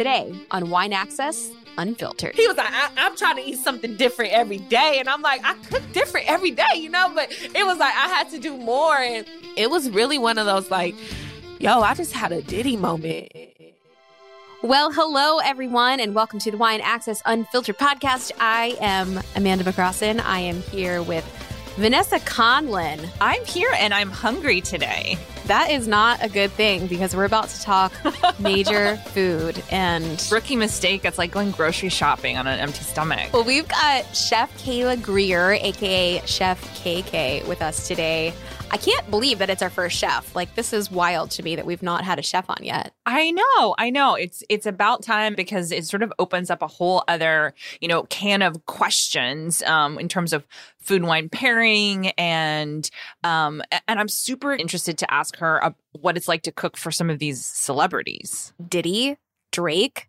today on Wine Access Unfiltered. He was like, I- am trying to eat something different every day. And I'm like, I cook different every day, you know? But it was like, I had to do more. And it was really one of those, like, yo, I just had a Diddy moment. Well, hello, everyone, and welcome to the Wine Access Unfiltered podcast. I am Amanda McCrossin. I am here with Vanessa Conlin. I'm here and I'm hungry today. That is not a good thing because we're about to talk major food and rookie mistake. It's like going grocery shopping on an empty stomach. Well, we've got Chef Kayla Greer, aka Chef KK, with us today. I can't believe that it's our first chef. Like this is wild to me that we've not had a chef on yet. I know, I know. It's it's about time because it sort of opens up a whole other, you know, can of questions um, in terms of food and wine pairing and um and I'm super interested to ask her uh, what it's like to cook for some of these celebrities. Diddy, Drake,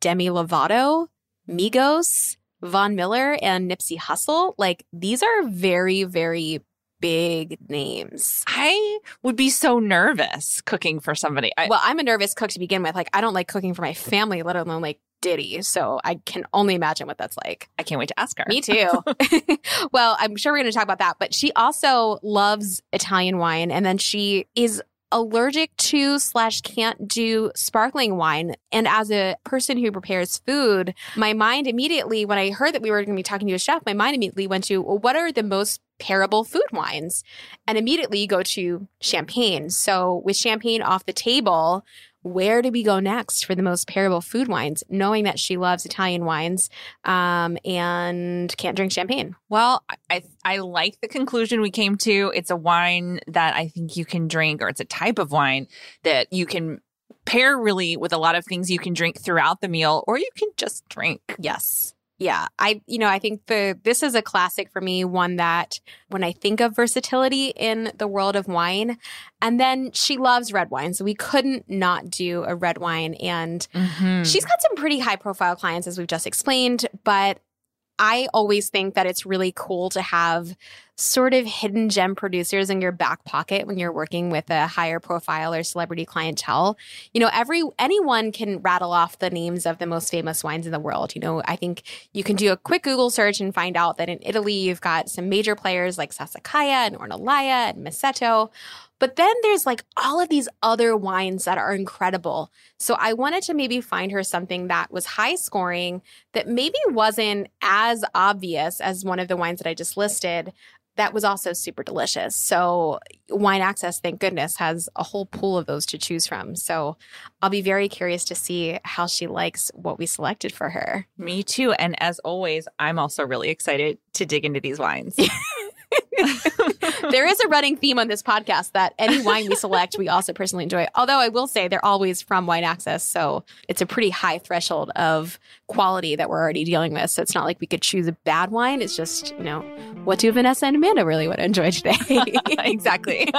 Demi Lovato, Migos, Von Miller and Nipsey Hussle, like these are very very big names. I would be so nervous cooking for somebody. I, well, I'm a nervous cook to begin with. Like, I don't like cooking for my family, let alone like Diddy. So I can only imagine what that's like. I can't wait to ask her. Me too. well, I'm sure we're going to talk about that. But she also loves Italian wine. And then she is allergic to slash can't do sparkling wine. And as a person who prepares food, my mind immediately, when I heard that we were going to be talking to a chef, my mind immediately went to, well, what are the most pairable food wines? And immediately you go to champagne. So with champagne off the table, where do we go next for the most pairable food wines, knowing that she loves Italian wines um, and can't drink champagne? Well, I, I like the conclusion we came to. It's a wine that I think you can drink, or it's a type of wine that you can pair really with a lot of things you can drink throughout the meal, or you can just drink. Yes. Yeah, I you know, I think the this is a classic for me, one that when I think of versatility in the world of wine, and then she loves red wine, so we couldn't not do a red wine and mm-hmm. she's got some pretty high profile clients as we've just explained, but I always think that it's really cool to have sort of hidden gem producers in your back pocket when you're working with a higher profile or celebrity clientele. You know, every anyone can rattle off the names of the most famous wines in the world. You know, I think you can do a quick Google search and find out that in Italy you've got some major players like Sassicaia and Ornellaia and Masseto. But then there's like all of these other wines that are incredible. So I wanted to maybe find her something that was high scoring that maybe wasn't as obvious as one of the wines that I just listed. That was also super delicious. So, Wine Access, thank goodness, has a whole pool of those to choose from. So, I'll be very curious to see how she likes what we selected for her. Me too. And as always, I'm also really excited to dig into these wines. there is a running theme on this podcast that any wine we select, we also personally enjoy. Although I will say they're always from Wine Access. So it's a pretty high threshold of quality that we're already dealing with. So it's not like we could choose a bad wine. It's just, you know, what do Vanessa and Amanda really want to enjoy today? exactly.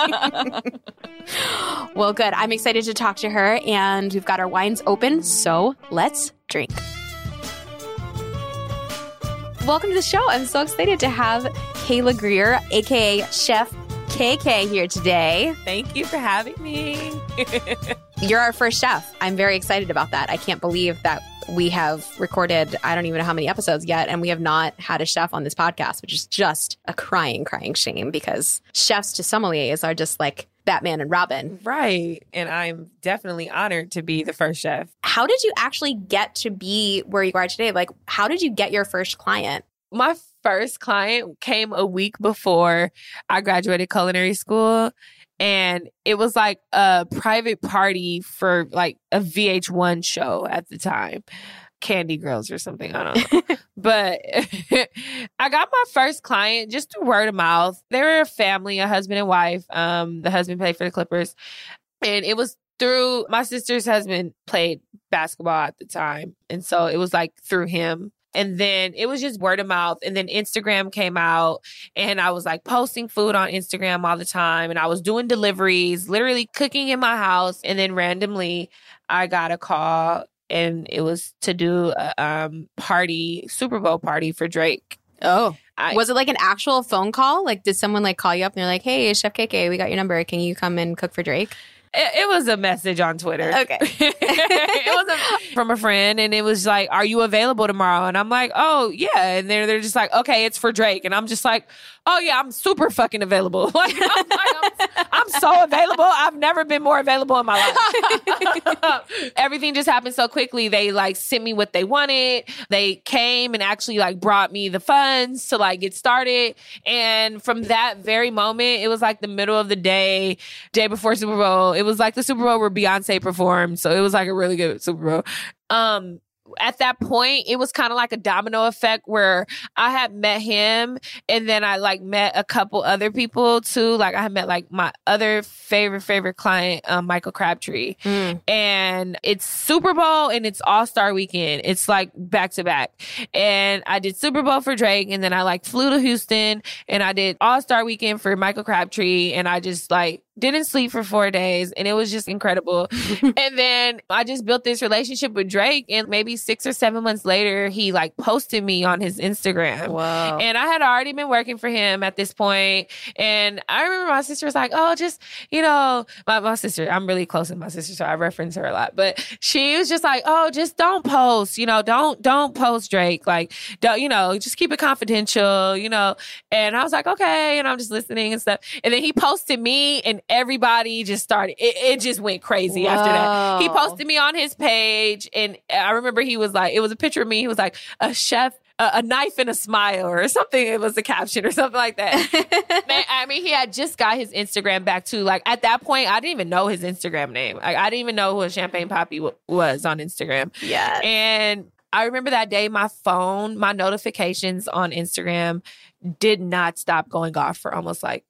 well, good. I'm excited to talk to her, and we've got our wines open. So let's drink. Welcome to the show. I'm so excited to have Kayla Greer, aka Chef KK, here today. Thank you for having me. You're our first chef. I'm very excited about that. I can't believe that we have recorded, I don't even know how many episodes yet, and we have not had a chef on this podcast, which is just a crying, crying shame because chefs to sommeliers are just like Batman and Robin. Right. And I'm definitely honored to be the first chef. How did you actually get to be where you are today? Like, how did you get your first client? My first client came a week before I graduated culinary school. And it was like a private party for like a VH1 show at the time. Candy Girls or something. I don't know. but I got my first client just through word of mouth. They were a family, a husband and wife. Um, the husband played for the Clippers. And it was through my sister's husband played basketball at the time. And so it was like through him. And then it was just word of mouth. And then Instagram came out and I was like posting food on Instagram all the time. And I was doing deliveries, literally cooking in my house. And then randomly I got a call and it was to do a um, party, Super Bowl party for Drake. Oh. I, was it like an actual phone call? Like, did someone like call you up and they're like, "Hey, Chef KK, we got your number. Can you come and cook for Drake?" It, it was a message on Twitter. Okay. it was a, from a friend, and it was like, "Are you available tomorrow?" And I'm like, "Oh yeah." And they're they're just like, "Okay, it's for Drake," and I'm just like, "Oh yeah, I'm super fucking available. Like, I'm, like, I'm, I'm so available. I've never been more available in my life. Everything just happened so quickly. They like sent me what they wanted. They came and actually like brought me the funds to like get started. And from that very moment, it was like the middle of the day, day before Super Bowl. It was like the Super Bowl where Beyonce performed. So it was like a really good Super Bowl. Um, at that point, it was kind of like a domino effect where I had met him and then I like met a couple other people too. Like I had met like my other favorite, favorite client, um, Michael Crabtree. Mm. And it's Super Bowl and it's All Star weekend. It's like back to back. And I did Super Bowl for Drake and then I like flew to Houston and I did All Star weekend for Michael Crabtree. And I just like didn't sleep for four days and it was just incredible. and then I just built this relationship with Drake and maybe six or seven months later, he like posted me on his Instagram. Whoa. And I had already been working for him at this point. And I remember my sister was like, oh, just, you know, my, my sister, I'm really close with my sister, so I reference her a lot. But she was just like, oh, just don't post, you know, don't, don't post Drake. Like, don't, you know, just keep it confidential, you know. And I was like, okay. And I'm just listening and stuff. And then he posted me and everybody just started, it, it just went crazy after that. He posted me on his page. And I remember he was like, it was a picture of me. He was like, a chef, a, a knife and a smile or something. It was the caption or something like that. Man, I mean, he had just got his Instagram back too. Like at that point, I didn't even know his Instagram name. Like I didn't even know who a Champagne Papi w- was on Instagram. yeah. And I remember that day, my phone, my notifications on Instagram did not stop going off for almost like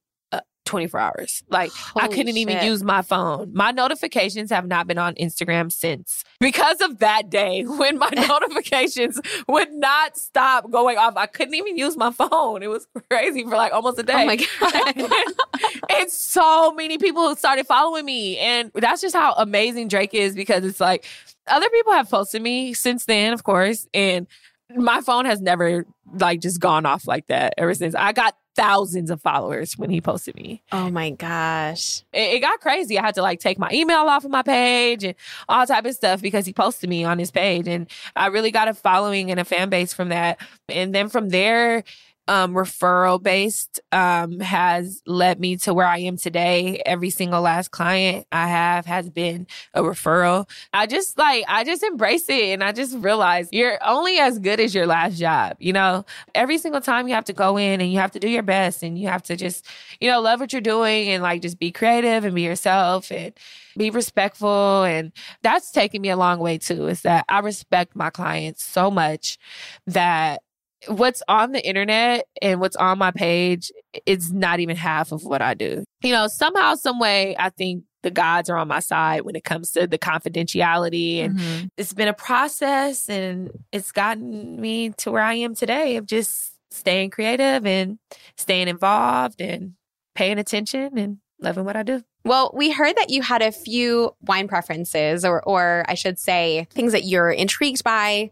24 hours. Like I couldn't even use my phone. My notifications have not been on Instagram since because of that day when my notifications would not stop going off. I couldn't even use my phone. It was crazy for like almost a day. Oh my God. and so many people started following me. And that's just how amazing Drake is because it's like other people have posted me since then, of course. And my phone has never like just gone off like that ever since. I got thousands of followers when he posted me. oh my gosh. It, it got crazy. I had to like take my email off of my page and all type of stuff because he posted me on his page. And I really got a following and a fan base from that. And then from there, um, referral based um, has led me to where I am today. Every single last client I have has been a referral. I just like, I just embrace it and I just realize you're only as good as your last job. You know, every single time you have to go in and you have to do your best and you have to just, you know, love what you're doing and like just be creative and be yourself and be respectful. And that's taken me a long way too, is that I respect my clients so much that what's on the internet and what's on my page is not even half of what I do. You know, somehow, some way, I think the gods are on my side when it comes to the confidentiality and Mhm. it's been a process and it's gotten me to where I am today of just staying creative and staying involved and paying attention and loving what I do. Well, we heard that you had a few wine preferences, or, or I should say, things that you're intrigued by.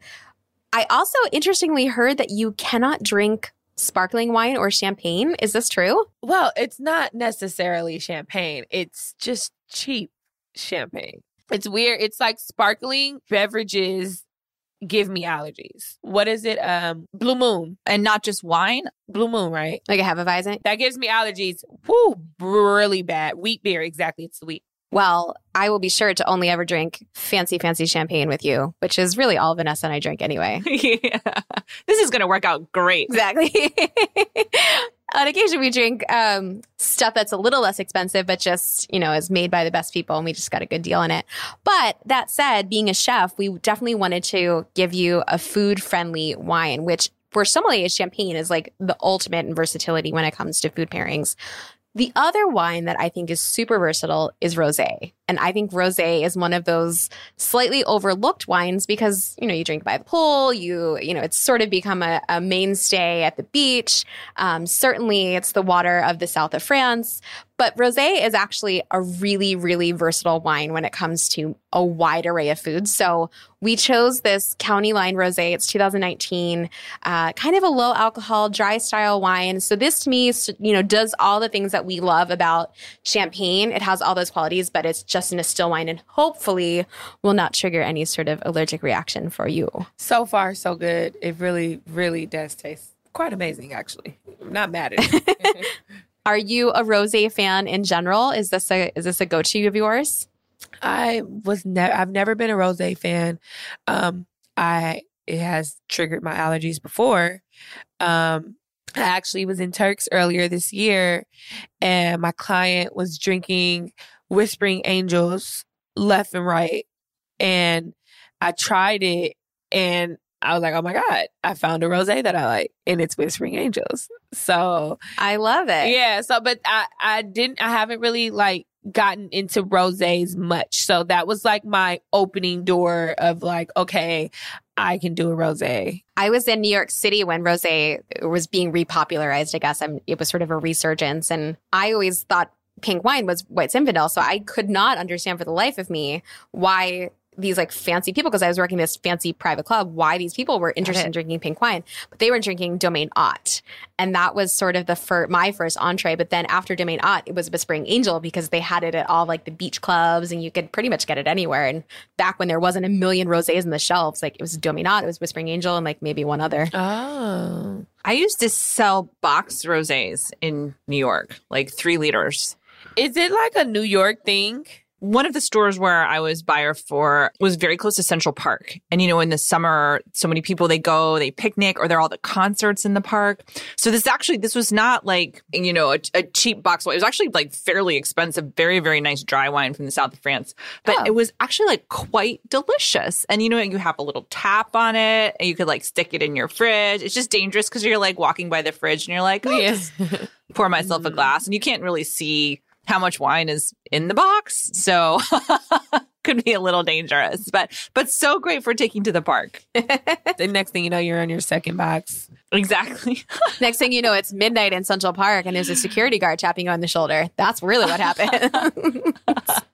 I also interestingly heard that you cannot drink sparkling wine or champagne. Is this true? Well, it's not necessarily champagne. It's just cheap champagne. It's weird. It's like sparkling beverages give me allergies. What is it? Um, Blue Moon. And not just wine. Blue Moon, right? Like a Hefeweizen? That gives me allergies. Woo, really bad. Wheat beer, exactly. It's sweet. Well, I will be sure to only ever drink fancy, fancy champagne with you, which is really all Vanessa and I drink anyway. yeah. This is going to work out great. Exactly. On occasion, we drink um, stuff that's a little less expensive, but just, you know, is made by the best people and we just got a good deal on it. But that said, being a chef, we definitely wanted to give you a food friendly wine, which for sommeliers, champagne is like the ultimate in versatility when it comes to food pairings. The other wine that I think is super versatile is rosé. And I think rosé is one of those slightly overlooked wines because, you know, you drink by the pool, you, you know, it's sort of become a, a mainstay at the beach. Um, certainly it's the water of the south of France. But rosé is actually a really, really versatile wine when it comes to a wide array of foods. So we chose this County Line Rosé. It's 2019, uh, kind of a low alcohol, dry style wine. So this to me, you know, does all the things that we love about champagne. It has all those qualities, but it's just just in a still wine and hopefully will not trigger any sort of allergic reaction for you. So far, so good. It really, really does taste quite amazing, actually. I'm not mad at it. Are you a rosé fan in general? Is this a is this a go to of yours? I was never. I've never been a rosé fan. Um, I it has triggered my allergies before. Um, I actually was in Turks earlier this year, and my client was drinking Whispering Angels left and right, and I tried it, and I was like, oh my God, I found a rosé that I like and it's Whispering Angels. So I love it. Yeah. So, but I, I didn't, I haven't really like gotten into rosés much. So that was like my opening door of like, okay, I can do a rosé. I was in New York City when rosé was being repopularized. I guess I'm, it was sort of a resurgence, and I always thought pink wine was White Zinfandel. So I could not understand for the life of me why these like fancy people because I was working this fancy private club. Why these people were interested in drinking pink wine, but they were drinking Domaine Ott, and that was sort of the fir- my first entree. But then after Domaine Ott, it was Whispering Angel because they had it at all like the beach clubs, and you could pretty much get it anywhere. And back when there wasn't a million rosés in the shelves, like it was Domaine Ott, it was Whispering Angel, and like maybe one other. Oh, I used to sell box rosés in New York, like three liters. Is it like a New York thing? one of the stores where I was buyer for was very close to Central Park. And you know, in the summer, so many people they go, they picnic, or there are all the concerts in the park. So this actually, this was not like you know a, a cheap box wine. It was actually like fairly expensive, very very nice dry wine from the south of France. But Oh. it was actually like quite delicious. And you know, you have a little tap on it, and you could like stick it in your fridge. It's just dangerous because you're like walking by the fridge and you're like, oh, Yes. pour myself a glass and you can't really see how much wine is in the box so could be a little dangerous but but so great for taking to the park the next thing you know, you're on your second box. exactly Next thing you know, it's midnight in Central Park, and there's a security guard tapping you on the shoulder. That's really what happened.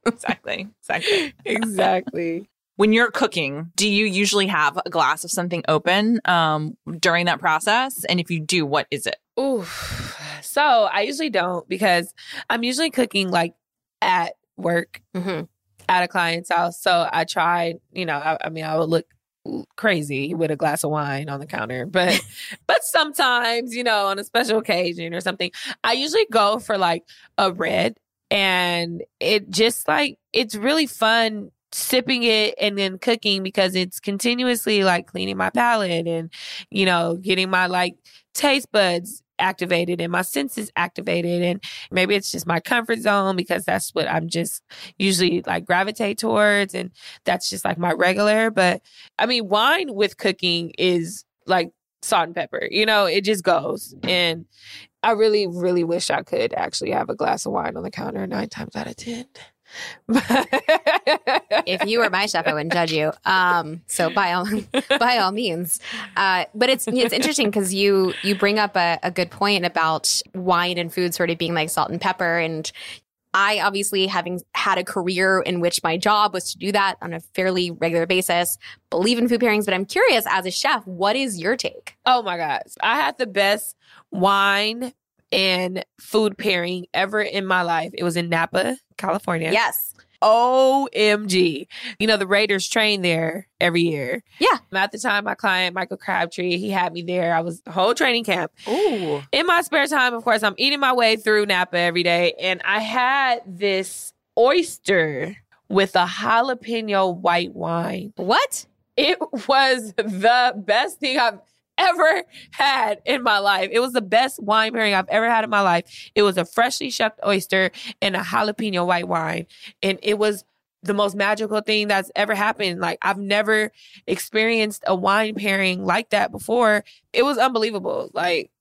exactly exactly Exactly. when you're cooking do you usually have a glass of something open um during that process and if you do what is it Ooh. So I usually don't because I'm usually cooking like at work hmm at a client's house. So I tried, you know, I, I mean, I would look crazy with a glass of wine on the counter, but but sometimes, you know, on a special occasion or something, I usually go for like a red, and it just like it's really fun sipping it and then cooking because it's continuously like cleaning my palate and you know getting my like taste buds activated and my senses activated and maybe it's just my comfort zone because that's what I'm just usually like gravitate towards and that's just like my regular but I mean wine with cooking is like salt and pepper you know it just goes and I really really wish I could actually have a glass of wine on the counter 9 times out of 10 if you were my chef, I wouldn't judge you. Um, so by all by all means, uh, but it's it's interesting because you you bring up a, a good point about wine and food sort of being like salt and pepper, and I obviously having had a career in which my job was to do that on a fairly regular basis, believe in food pairings. But I'm curious, as a chef, what is your take? Oh my gosh. I had the best wine and food pairing ever in my life. It was in Napa, California. Yes, OMG. You know, the Raiders train there every year. Yeah. At the time, my client, Michael Crabtree, he had me there. I was whole training camp. Ooh. In my spare time, of course, I'm eating my way through Napa every day. And I had this oyster with a jalapeno white wine. what? It was the best thing I've ever had in my life. It was the best wine pairing I've ever had in my life. It was a freshly shucked oyster and a jalapeno white wine. And it was the most magical thing that's ever happened. Like I've never experienced a wine pairing like that before. It was unbelievable. Like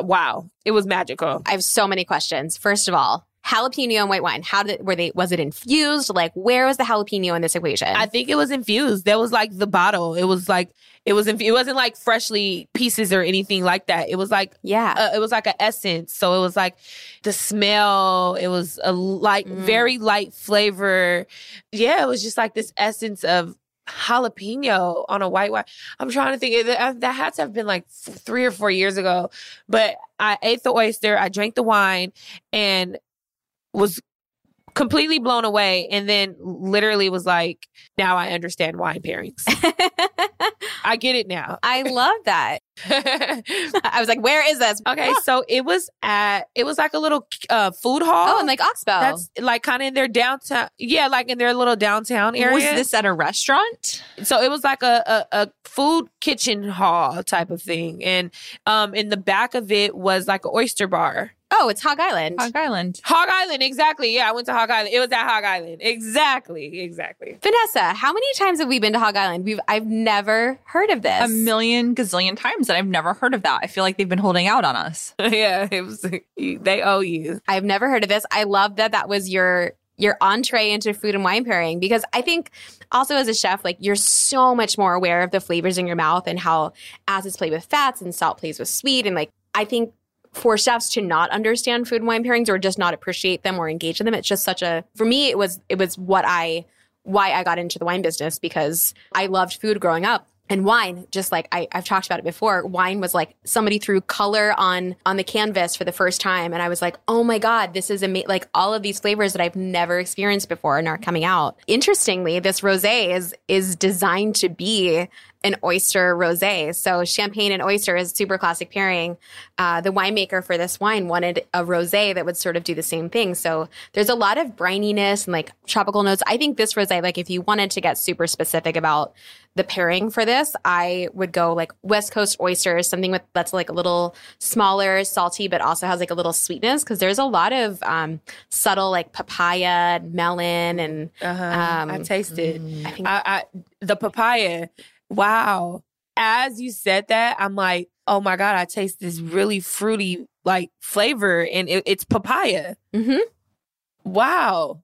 wow. It was magical. I have so many questions. First of all, jalapeno and white wine. How did were they? Was it infused? Like, where was the jalapeno in this equation? I think it was infused. That was like the bottle. It was like it was. Inf- it wasn't like freshly pieces or anything like that. It was like yeah. uh, it was like an essence. So it was like the smell. It was a light, Mm. very light flavor. Yeah, it was just like this essence of jalapeno on a white wine. I'm trying to think. That, that had to have been like three or four years ago. But I ate the oyster. I drank the wine and was completely blown away and then literally was like, now I understand wine pairings. I get it now. I love that. I was like, where is this? okay, so it was at it was like a little uh food hall. Oh, and like Oxbow. that's like kind of in their downtown yeah, like in their little downtown area. Was this at a restaurant? so it was like a, a, a food kitchen hall type of thing. And um in the back of it was like an oyster bar. Oh, it's Hog Island. Hog Island. Hog Island, exactly. Yeah, I went to Hog Island. It was at Hog Island. Exactly. Exactly. Vanessa, how many times have we been to Hog Island? We've I've never heard of this. A million gazillion times that I've never heard of that. I feel like they've been holding out on us. yeah, it was they owe you. I've never heard of this. I love that that was your your entree into food and wine pairing because I think also as a chef, like you're so much more aware of the flavors in your mouth and how acids play with fats and salt plays with sweet. And like I think for chefs to not understand food and wine pairings or just not appreciate them or engage in them, it's just such a for me it was it was what I why I got into the wine business because I loved food growing up. And wine, just like I, I've talked about it before, wine was like somebody threw color on on the canvas for the first time, and I was like, "Oh my god, this is amazing!" Like all of these flavors that I've never experienced before and are coming out. Interestingly, this rosé is is designed to be an oyster rosé. So champagne and oyster is super classic pairing. Uh, the winemaker for this wine wanted a rosé that would sort of do the same thing. So there's a lot of brininess and like tropical notes. I think this rosé, like if you wanted to get super specific about the pairing for this, I would go like West Coast oysters, something with that's like a little smaller, salty, but also has like a little sweetness because there's a lot of um, subtle like papaya, melon, and Uh-huh. Um, I tasted. I think I, I the papaya. Wow. As you said that, I'm like, oh my god, I taste this really fruity like flavor, and it, it's papaya. Mm-hmm. Wow,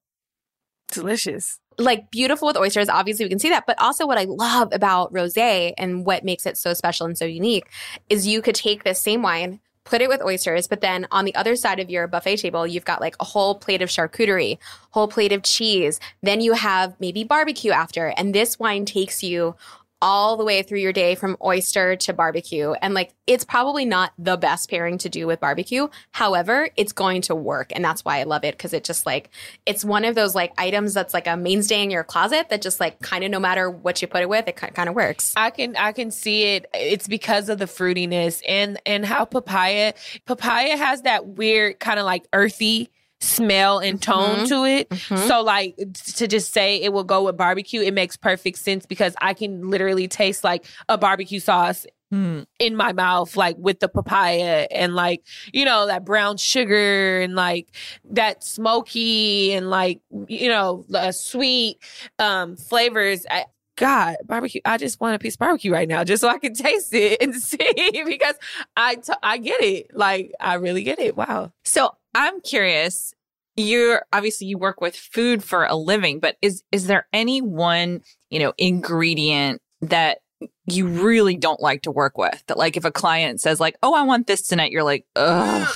delicious. Like beautiful with oysters. Obviously, we can see that. But also, what I love about rosé and what makes it so special and so unique is you could take this same wine, put it with oysters, but then on the other side of your buffet table, you've got like a whole plate of charcuterie, whole plate of cheese. Then you have maybe barbecue after, and this wine takes you all the way through your day from oyster to barbecue. And like, it's probably not the best pairing to do with barbecue. However, it's going to work. And that's why I love it. Cause it just like, it's one of those like items that's like a mainstay in your closet that just like kind of no matter what you put it with, it kind of works. I can I can see it. It's because of the fruitiness and and how papaya papaya has that weird kind of like earthy smell and tone Mhm. to it. Mhm. So like to just say it will go with barbecue, it makes perfect sense because I can literally taste like a barbecue sauce Hmm. in my mouth, like with the papaya and like, you know, that brown sugar and like that smoky and like, you know, uh, sweet um flavors. I, God, barbecue. I just want a piece of barbecue right now just so I can taste it and see because I t- I get it. Like, I really get it. Wow. So I'm curious. You're obviously you work with food for a living, but is is there any one you know ingredient that you really don't like to work with? That like if a client says like, "Oh, I want this tonight," you're like, "Ugh."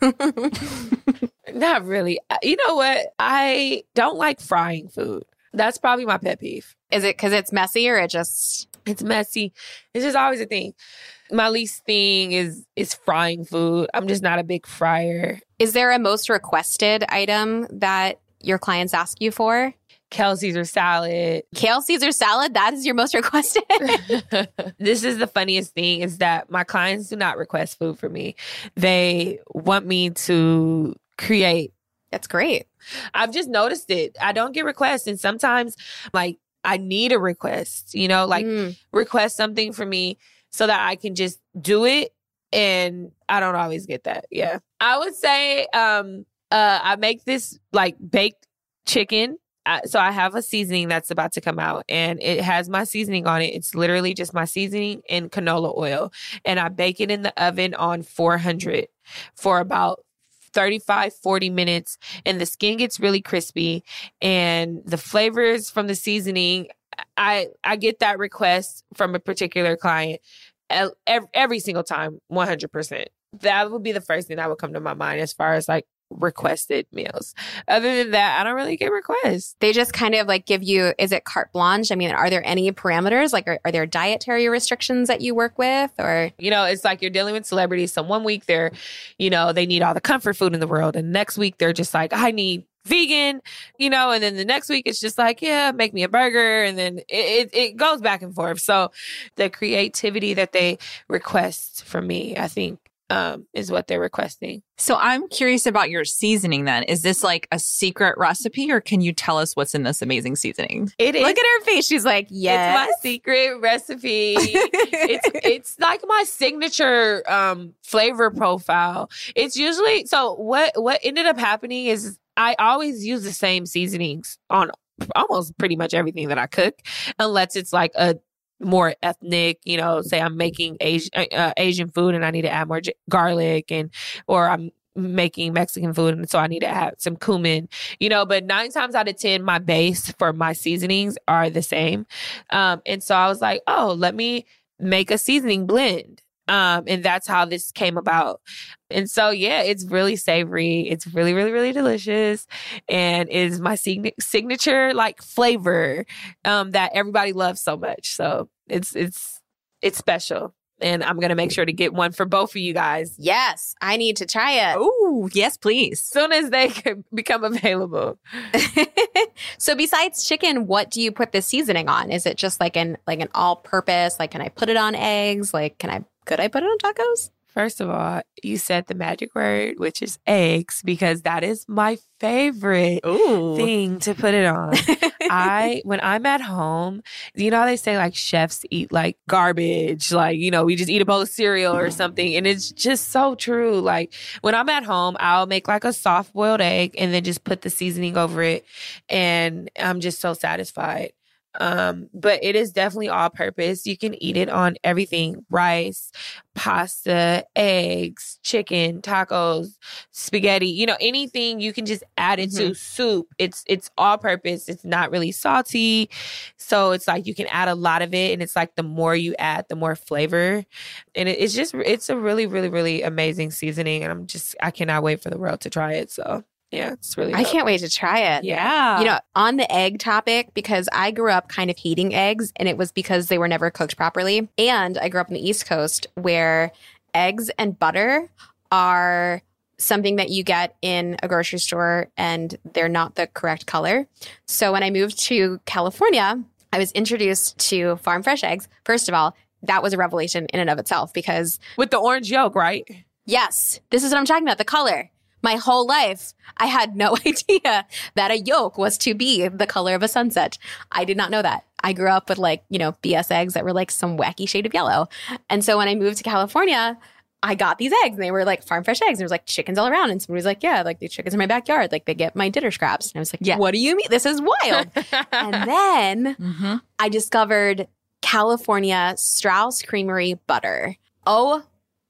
Not really. Uh, You know what? I don't like frying food. That's probably my pet peeve. Is it because it's messy or it just, It's messy. It's just always a thing. My least thing is is frying food. I'm just not a big fryer. is there a most requested item that your clients ask you for? Kale Caesar salad. Kale Caesar salad, that is your most requested. this is the funniest thing is that my clients do not request food for me. They want me to create. That's great. I've just noticed it. I don't get requests and sometimes like I need a request, you know, like Mm. request something for me so that I can just do it and I don't always get that. Yeah. I would say um uh I make this like baked chicken. Uh, so I have a seasoning that's about to come out and it has my seasoning on it. It's literally just my seasoning and canola oil and I bake it in the oven on 400 for about 35 40 minutes and the skin gets really crispy and the flavors from the seasoning I I get that request from a particular client el- every single time, one hundred percent. That would be the first thing that would come to my mind as far as like requested meals. Other than that, I don't really get requests. They just kind of like give you, is it carte blanche? I mean, are there any parameters? Like, are, are there dietary restrictions that you work with or? You know, it's like you're dealing with celebrities. So one week they're, you know, they need all the comfort food in the world, and next week they're just like, I need vegan, you know, and then the next week it's just like, yeah, make me a burger. And then it, it, it goes back and forth. So the creativity that they request from me, I think, um, is what they're requesting. So I'm curious about your seasoning then. Is this like a secret recipe or can you tell us what's in this amazing seasoning? It is. Look at her face. She's like, yes. It's my secret recipe. it's it's like my signature um flavor profile. It's usually so what what ended up happening is I always use the same seasonings on almost pretty much everything that I cook unless it's like a more ethnic, you know, say I'm making Asian uh, Asian food and I need to add more j- garlic and or I'm making Mexican food and so I need to add some cumin, you know, but 9 times out of 10 my base for my seasonings are the same. Um and so I was like, "Oh, let me make a seasoning blend." Um, and that's how this came about. And so, yeah, it's really savory. It's really, really, really delicious, and is my sign- signature like flavor um, that everybody loves so much. So it's it's it's special, and I'm gonna make sure to get one for both of you guys Yes, I need to try it. Oh, yes, please. as soon as they become available. so besides chicken, what do you put the seasoning on? Is it just like an like an all purpose? Like can I put it on eggs? Like can I could I put it on tacos? First of all, you said the magic word, which is eggs, because that is my favorite Ooh. thing to put it on. I when I'm at home, you know how they say like chefs eat like garbage, like you know we just eat a bowl of cereal or something, and it's just so true. Like when I'm at home, I'll make like a soft boiled egg and then just put the seasoning over it, and I'm just so satisfied. Um, but it is definitely all purpose. You can eat it on everything: rice, pasta, eggs, chicken, tacos, spaghetti. You know, anything you can just add it to soup. It's it's all purpose. It's not really salty, so it's like you can add a lot of it, and it's like the more you add, the more flavor. And it, it's just it's a really really really amazing seasoning, and I'm just I cannot wait for the world to try it. So yeah, it's really. I can't wait to try it. Yeah. You know, on the egg topic, because I grew up kind of hating eggs, and it was because they were never cooked properly. And I grew up on the East Coast where eggs and butter are something that you get in a grocery store and they're not the correct color. So when I moved to California, I was introduced to farm fresh eggs. First of all, that was a revelation in and of itself because with the orange yolk, right? Yes, this is what I'm talking about the color. My whole life, I had no idea that a yolk was to be the color of a sunset. I did not know that. I grew up with like, you know, BS eggs that were like some wacky shade of yellow. And so when I moved to California, I got these eggs and they were like farm fresh eggs. There was like chickens all around. And somebody was like, yeah, like the chickens in my backyard. Like they get my dinner scraps. And I was like, Yeah. what do you mean? This is wild. and then Mm-hmm. I discovered California Strauss Creamery butter. Oh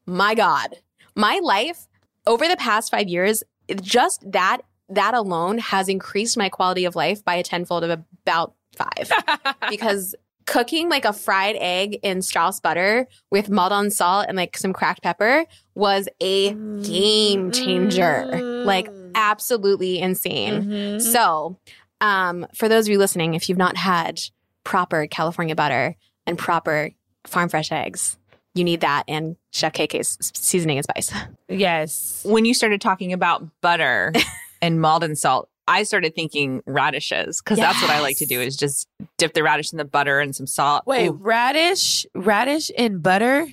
my God. My life over the past five years, just that, that alone has increased my quality of life by a tenfold of about five. because cooking like a fried egg in Strauss butter with Maldon salt and like some cracked pepper was a game changer. Like absolutely insane. Mhm. So, um, for those of you listening, if you've not had proper California butter and proper farm fresh eggs, you need that and Chef KK's seasoning and spice. yes. When you started talking about butter and Maldon salt, I started thinking radishes because that's what I like to do is just dip the radish in the butter and some salt. Wait, Ooh. radish, radish and butter,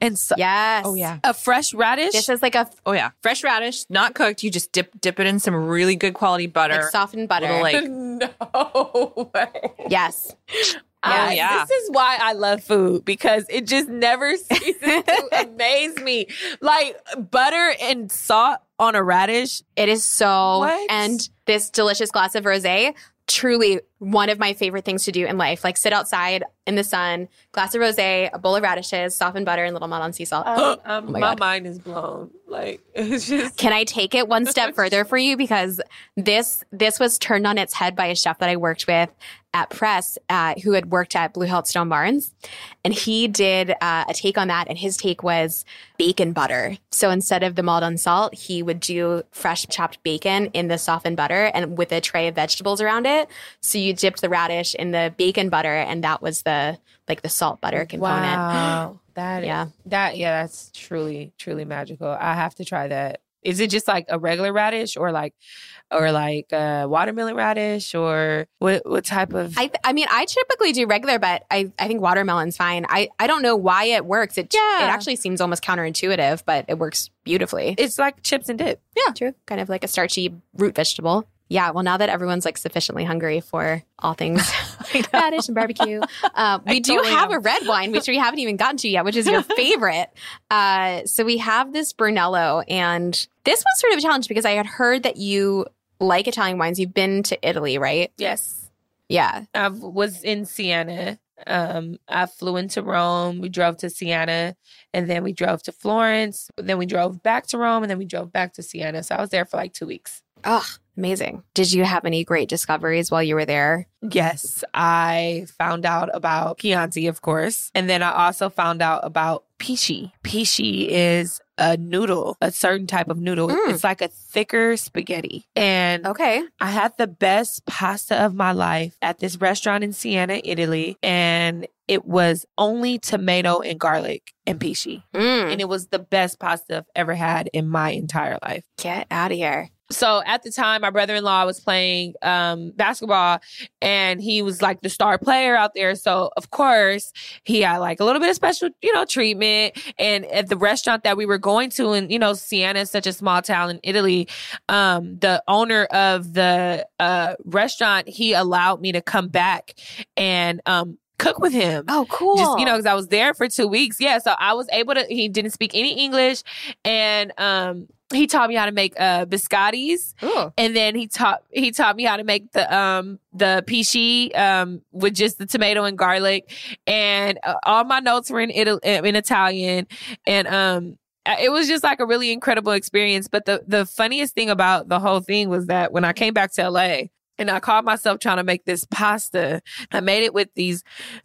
and salt. Yes. Oh, yeah. a fresh radish. This is like a Oh yeah, fresh radish, not cooked. You just dip dip it in some really good quality butter. like softened butter. Little, like- no way. yes. Ah, yeah. This is why I love food because it just never ceases to amaze me. Like butter and salt on a radish. It is so What? and this delicious glass of rosé truly one of my favorite things to do in life. Like sit outside in the sun, glass of rosé, a bowl of radishes, softened butter and little Maldon sea salt. Um, Oh my my mind is blown. Like it's just Can I take it one step further for you because this this was turned on its head by a chef that I worked with at Press, uh, who had worked at Blue Hill Stone Barns, and he did uh, a take on that, and his take was bacon butter. So instead of the Maldon salt, he would do fresh chopped bacon in the softened butter and with a tray of vegetables around it. So you dipped the radish in the bacon butter, and that was the like the salt butter component. Wow. That Yeah. yeah. That yeah, that's truly, truly magical. I have to try that. Is it just like a regular radish or like or like a watermelon radish or what what type of I, I mean, I typically do regular, but I, I think watermelon's fine. I, I don't know why it works. It Yeah. it actually seems almost counterintuitive, but it works beautifully. it's like chips and dip. Yeah, true. Kind of like a starchy root vegetable. Yeah. Well, now that everyone's like sufficiently hungry for all things radish and barbecue, uh, we do totally have am. a red wine, which we haven't even gotten to yet, which is your favorite. uh, so we have this Brunello, and this was sort of a challenge because I had heard that you like Italian wines. You've been to Italy, right? Yes. Yeah. I was in Siena. Um, I flew into Rome. We drove to Siena, and then we drove to Florence. Then we drove back to Rome, and then we drove back to Siena. So I was there for like two weeks. Oh, amazing. Did you have any great discoveries while you were there? Yes, I found out about Chianti, of course, and then I also found out about pishi. Pishi is a noodle, a certain type of noodle. Mm. It's like a thicker spaghetti, and Okay. I had the best pasta of my life at this restaurant in Siena, Italy, and it was only tomato and garlic and pishi. Mm, And it was the best pasta I've ever had in my entire life. get out of here. So at the time, my brother in law was playing um, basketball and he was like the star player out there. So, of course, he had like a little bit of special, you know, treatment. And at the restaurant that we were going to, and, you know, Siena is such a small town in Italy, um, the owner of the uh, restaurant, he allowed me to come back and um, cook with him. Oh, cool. Just you know, because I was there for two weeks. Yeah, so I was able to. He didn't speak any English, and um, he taught me how to make uh biscottis, Ooh. and then he taught he taught me how to make the um the pishi um with just the tomato and garlic, and uh, all my notes were in Italy in Italian, and um. It was just like a really incredible experience. But the, the funniest thing about the whole thing was that when I came back to LA, and I caught myself trying to make this pasta. I made it with these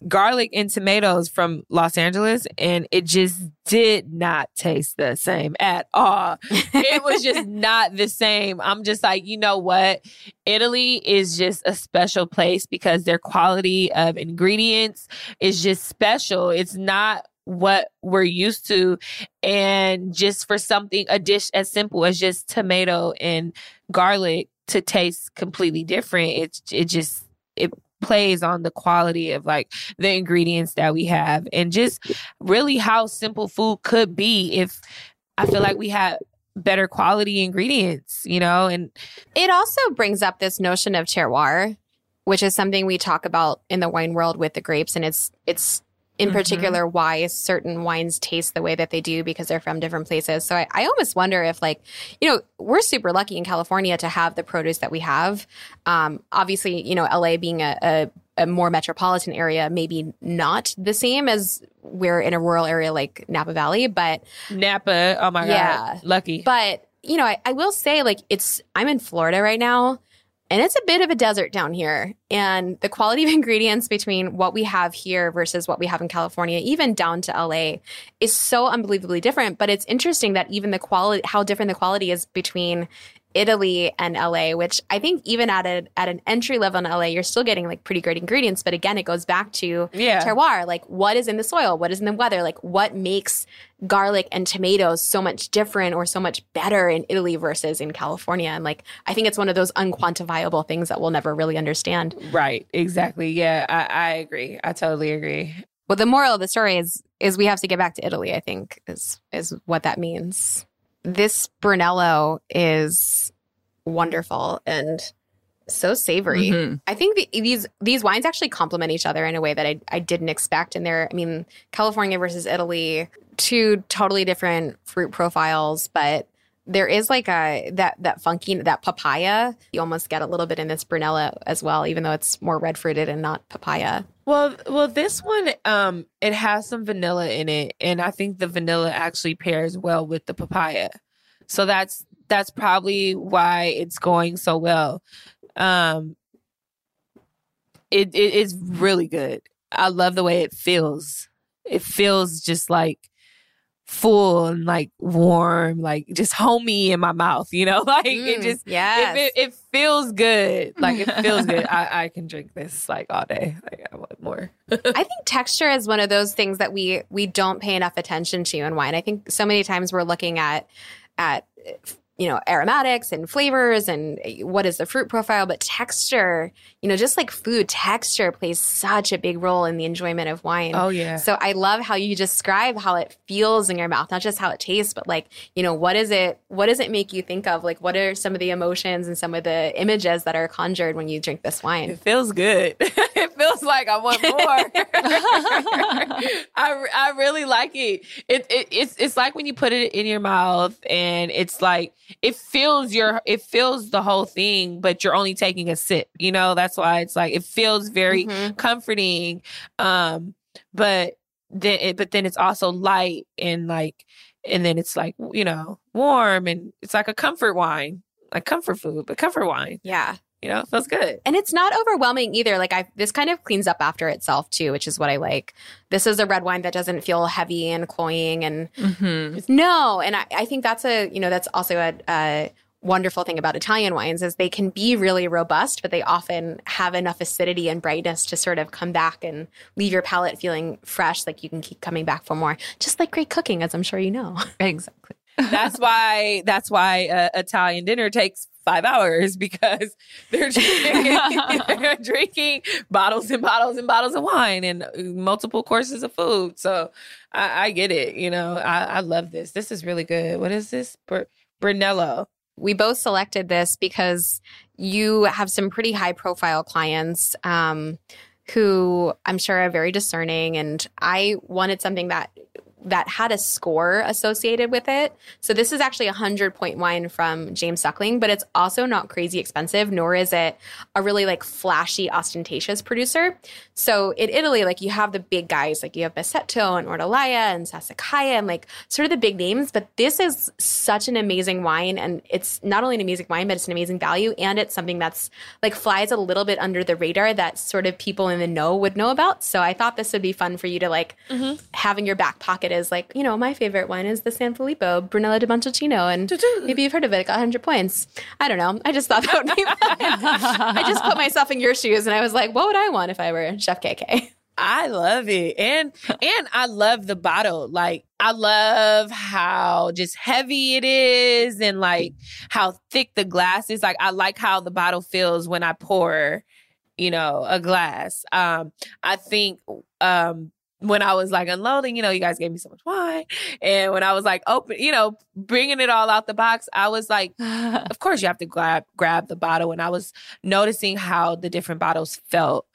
garlic and tomatoes from Los Angeles, and it just did not taste the same at all. it was just not the same. I'm just like, you know what? Italy is just a special place because their quality of ingredients is just special. It's not what we're used to. And just for something, a dish as simple as just tomato and garlic to taste completely different, it, it just, it plays on the quality of like the ingredients that we have and just really how simple food could be if I feel like we had better quality ingredients, you know, and It also brings up this notion of terroir, which is something we talk about in the wine world with the grapes, and it's it's in Mhm. particular why certain wines taste the way that they do because they're from different places. So I, I almost wonder if like, you know, we're super lucky in California to have the produce that we have. Um, obviously, you know, LA being a, a a more metropolitan area, maybe not the same as we're in a rural area like Napa Valley, but Napa, oh my Yeah. god, lucky. but you know, I, I will say like it's I'm in Florida right now, and it's a bit of a desert down here. And the quality of ingredients between what we have here versus what we have in California, even down to LA, is so unbelievably different. But it's interesting that even the quality, how different the quality is between Italy and LA, which I think even at a at an entry level in LA, you're still getting like pretty great ingredients. But again, it goes back to yeah. terroir like what is in the soil what is in the weather like what makes garlic and tomatoes so much different or so much better in italy versus in california and like i think it's one of those unquantifiable things that we'll never really understand Right, exactly. Yeah, I, I agree. I totally agree. well the moral of the story is is we have to get back to italy i think is is what that means this brunello is wonderful and so savory Mhm. I think the, these these wines actually complement each other in a way that I, I didn't expect. And they're, I mean, California versus Italy, two totally different fruit profiles, but there is like a that that funky that papaya. You almost get a little bit in this Brunello as well, even though it's more red fruited and not papaya. Well, well, this one, um, it has some vanilla in it, and I think the vanilla actually pairs well with the papaya. So that's that's probably why it's going so well. Um, it it is really good. I love the way it feels. It feels just like full and like warm, like just homey in my mouth. You know, like it Mm, just yes. it, it, it feels good. Like it feels good. I, I can drink this like all day. Like I want more. I think texture is one of those things that we we don't pay enough attention to in wine. I think so many times we're looking at at you know, aromatics and flavors and eh, what is the fruit profile, but texture, you know, just like food, texture plays such a big role in the enjoyment of wine. Oh yeah. So I love how you describe how it feels in your mouth, not just how it tastes, but like, you know, what is it what does it make you think of? Like what are some of the emotions and some of the images that are conjured when you drink this wine? It feels good. it feels like I want more. I, I really like it. It, it. It's it's like when you put it in your mouth and it's like it feels your it feels the whole thing, but you're only taking a sip. You know, that's why it's like it feels very Mhm. comforting. Um, but then it, but then it's also light and like and then it's like you know warm and it's like a comfort wine, like comfort food, but comfort wine. Yeah. You know, it feels good. And it's not overwhelming either. Like I this kind of cleans up after itself too, which is what I like. This is a red wine that doesn't feel heavy and cloying and Mm-hmm. no. And I, I think that's a you know, that's also a, a wonderful thing about Italian wines is they can be really robust, but they often have enough acidity and brightness to sort of come back and leave your palate feeling fresh, like you can keep coming back for more. Just like great cooking, as I'm sure you know. Exactly. that's why that's why uh, Italian dinner takes five hours because they're drinking, they're drinking bottles and bottles and bottles of wine and uh, multiple courses of food. So I, I get it. You know, I, I love this. This is really good. What is this? Br- Brunello. we both selected this because you have some pretty high profile clients um, who I'm sure are very discerning and I wanted something that that had a score associated with it. So this is actually a 100 point wine from James Suckling, but it's also not crazy expensive nor is it a really like flashy ostentatious producer. So in Italy like you have the big guys like you have Masseto and Ornellaia and Sassicaia and like sort of the big names, but this is such an amazing wine and it's not only an amazing wine but it's an amazing value and it's something that's like flies a little bit under the radar that sort of people in the know would know about. So I thought this would be fun for you to like mm-hmm. have in your back pocket is like, you know, my favorite wine is the San Filippo Brunello di Montalcino and maybe you've heard of it. It got 100 points. I don't know. I just thought that would be fun. I just put myself in your shoes and I was like, what would I want if I were Chef KK? I love it. And and I love the bottle. Like I love how just heavy it is and like how thick the glass is. Like I like how the bottle feels when I pour, you know, a glass. Um I think um when I was like unloading, you know, you guys gave me so much wine. And when I was like open, you know, bringing it all out the box, I was like, of course you have to grab grab the bottle. And I was noticing how the different bottles felt.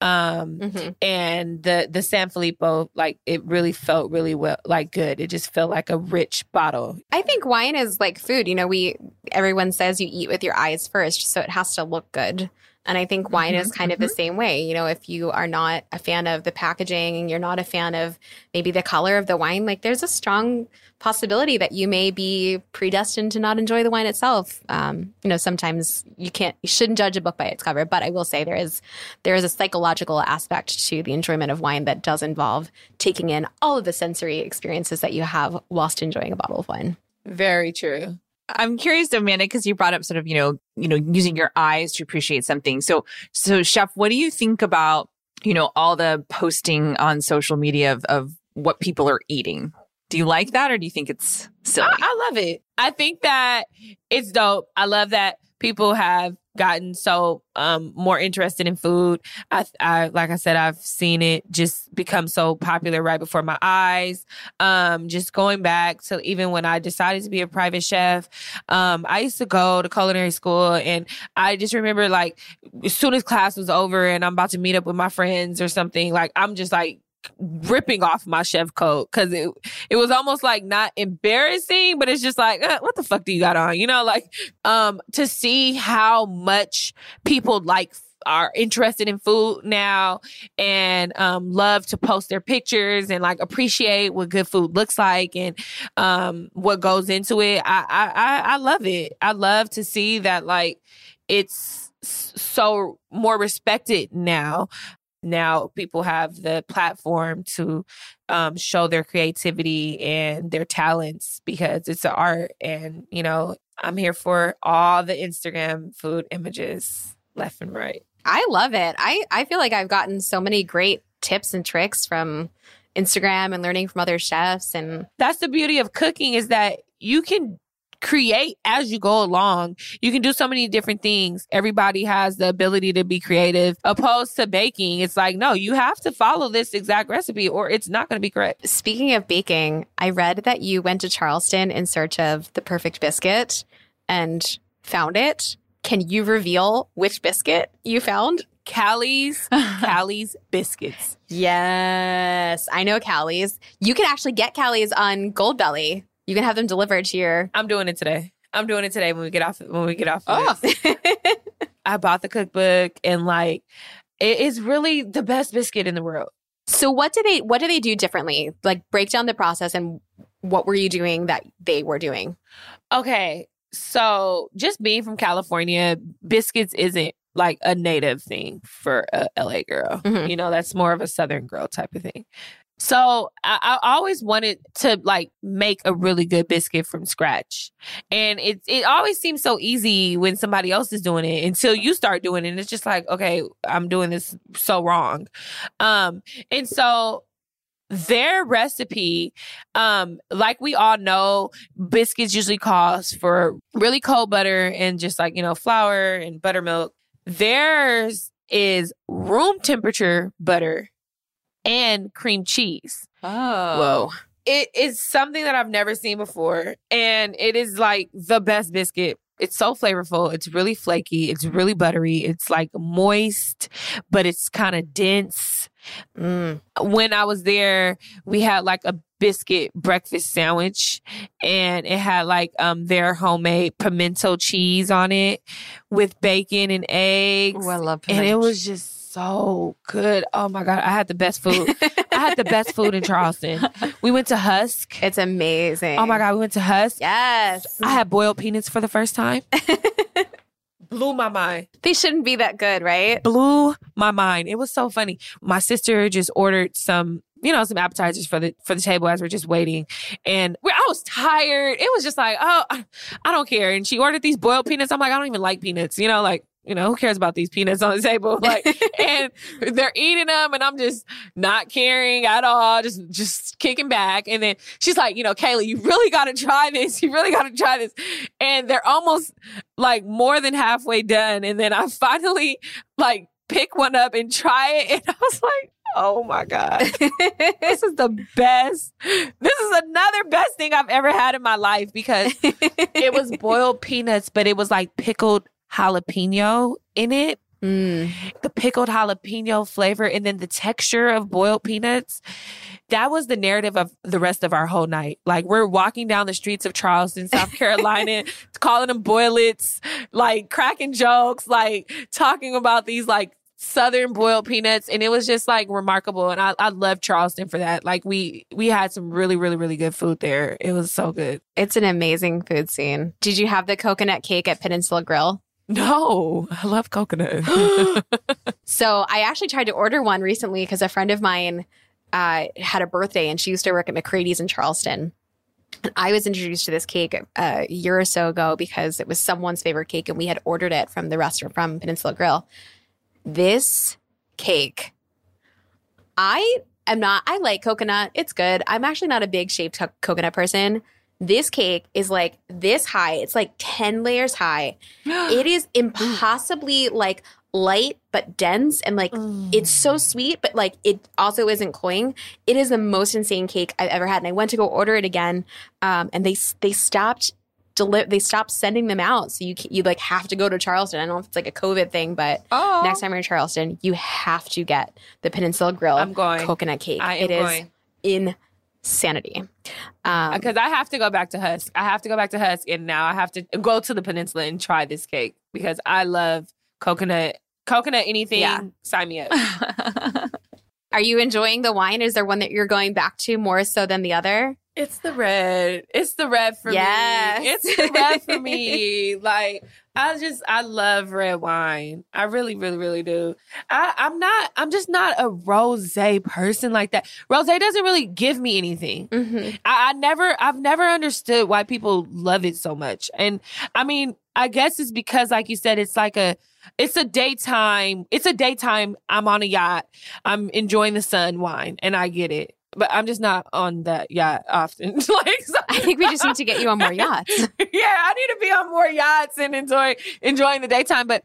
Um Mhm. and the the San Filippo, like it really felt really well, like good. It just felt like a rich bottle. I think wine is like food. You know, we everyone says you eat with your eyes first, so it has to look good. And I think wine is kind of the same way. You know, if you are not a fan of the packaging, and you're not a fan of maybe the color of the wine, like there's a strong possibility that you may be predestined to not enjoy the wine itself. Um, you know, sometimes you can't, you shouldn't judge a book by its cover. But I will say there is there is a psychological aspect to the enjoyment of wine that does involve taking in all of the sensory experiences that you have whilst enjoying a bottle of wine. Very true. I'm curious, Amanda, because you brought up sort of, you know, you know, using your eyes to appreciate something. So, so chef, what do you think about, you know, all the posting on social media of, of what people are eating? Do you like that or do you think it's silly? I, I love it. I think that it's dope. I love that people have gotten so um more interested in food. I I like I said I've seen it just become so popular right before my eyes. Um just going back to even when I decided to be a private chef, um I used to go to culinary school and I just remember like as soon as class was over and I'm about to meet up with my friends or something, like I'm just like ripping off my chef coat because it it was almost like not embarrassing, but it's just like, uh, what the fuck do you got on? You know, like um to see how much people like are interested in food now and um love to post their pictures and like appreciate what good food looks like and um what goes into it. I I I, I love it. I love to see that like it's so more respected now now people have the platform to um, show their creativity and their talents because it's an art and you know i'm here for all the instagram food images left and right I love it. I, I feel like I've gotten so many great tips and tricks from Instagram and learning from other chefs and that's the beauty of cooking is that you can create as you go along. You can do so many different things. Everybody has the ability to be creative. Opposed to baking, it's like, no, you have to follow this exact recipe or it's not going to be correct. Speaking of baking, I read that you went to Charleston in search of the perfect biscuit and found it. Can you reveal which biscuit you found? Callie's, Callie's biscuits. Yes, I know Callie's. You can actually get Callie's on Goldbelly. You can have them delivered to your. I'm doing it today. I'm doing it today when we get off when we get off. of Oh. I bought the cookbook and like it is really the best biscuit in the world. so what do they what do they do differently? Like break down the process and what were you doing that they were doing? Okay, so just being from California, biscuits isn't like a native thing for a LA girl. Mhm. You know, that's more of a Southern girl type of thing. So I, I always wanted to like make a really good biscuit from scratch, and it it always seems so easy when somebody else is doing it until you start doing it. And it's just like, okay, I'm doing this so wrong, um, and so their recipe um like we all know biscuits usually calls for really cold butter and just like you know flour and buttermilk. Theirs is room temperature butter and cream cheese Oh. Whoa. It is something that I've never seen before. And it is like the best biscuit. It's so flavorful. It's really flaky. It's really buttery. It's like moist, but it's kind of dense. Mm. When I was there, we had like a biscuit breakfast sandwich and it had like um their homemade pimento cheese on it with bacon and eggs. Ooh, I love pimento. and it was just so good. Oh my god, I had the best food. I had the best food in Charleston. We went to Husk. It's amazing. Oh my god, we went to Husk. Yes. I had boiled peanuts for the first time. Blew my mind. they shouldn't be that good, right? Blew my mind. It was so funny. My sister just ordered some, you know, some appetizers for the for the table as we're just waiting, and I was tired. It was just like, oh, I don't care. And she ordered these boiled peanuts. I'm like, I don't even like peanuts. You know, like. You know, who cares about these peanuts on the table? Like, and they're eating them and I'm just not caring at all, just, just kicking back. And then she's like, you know, Kayla, you really got to try this. You really got to try this. And they're almost like more than halfway done. And then I finally like pick one up and try it. And I was like, oh my God, this is the best. This is another best thing I've ever had in my life because it was boiled peanuts, but it was like pickled jalapeno in it Mm. the pickled jalapeno flavor and then the texture of boiled peanuts. That was the narrative of the rest of our whole night. Like we're walking down the streets of Charleston, South Carolina, calling them boilets, like cracking jokes, like talking about these like southern boiled peanuts and it was just like remarkable and I, I love charleston for that like we we had some really really really good food there it was so good It's an amazing food scene. Did you have the coconut cake at Peninsula Grill? No i love coconut So I actually tried to order one recently because a friend of mine uh, had a birthday and she used to work at McCrady's in Charleston. And I was introduced to this cake uh, a year or so ago because it was someone's favorite cake and we had ordered it from the restaurant from Peninsula Grill. This cake, I am not, I like coconut. It's good. I'm actually not a big shaved co- coconut person. This cake is like this high. It's like 10 layers high. It is impossibly like light but dense and like it's so sweet but like it also isn't cloying it is the most insane cake i've ever had and i went to go order it again um, and they they stopped deli- they stopped sending them out so you you like have to go to charleston i don't know if it's like a covid thing but Oh. next time you're in charleston you have to get the peninsula grill I'm going. coconut cake I am it is going. Insanity um, because I have to go back to Husk. I have to go back to Husk, and now I have to go to the peninsula and try this cake because I love coconut. Coconut anything, Yeah. sign me up. are you enjoying the wine is there one that you're going back to more so than the other It's the red. It's the red for Yes. me. It's the red for me. Like I just I love red wine. I really, really, really do. I, I'm not. I'm just not a rose person like that. Rose doesn't really give me anything. mm-hmm. I, I never, I've never understood why people love it so much. And I mean, I guess it's because, like you said, it's like a, it's a daytime, it's a daytime. I'm on a yacht. I'm enjoying the sun wine, and I get it. But I'm just not on that yacht often. like, so- I think we just need to get you on more yachts. yeah, I need to be on more yachts and enjoy enjoying the daytime. But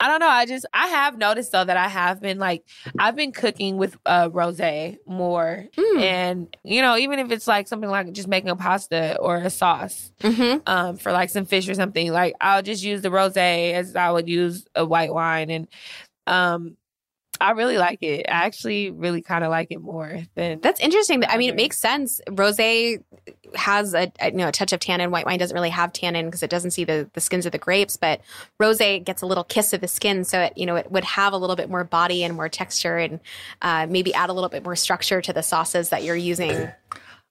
I don't know. I just I have noticed though that I have been like I've been cooking with uh rose more, Mm. and you know even if it's like something like just making a pasta or a sauce hmm um for like some fish or something, like I'll just use the rose as I would use a white wine, and um I really like it. I actually really kind of like it more than That's interesting. I mean, it makes sense. Rosé has a, a you know a touch of tannin. White wine doesn't really have tannin because it doesn't see the the skins of the grapes. But rosé gets a little kiss of the skin, so it you know it would have a little bit more body and more texture, and uh, maybe add a little bit more structure to the sauces that you're using.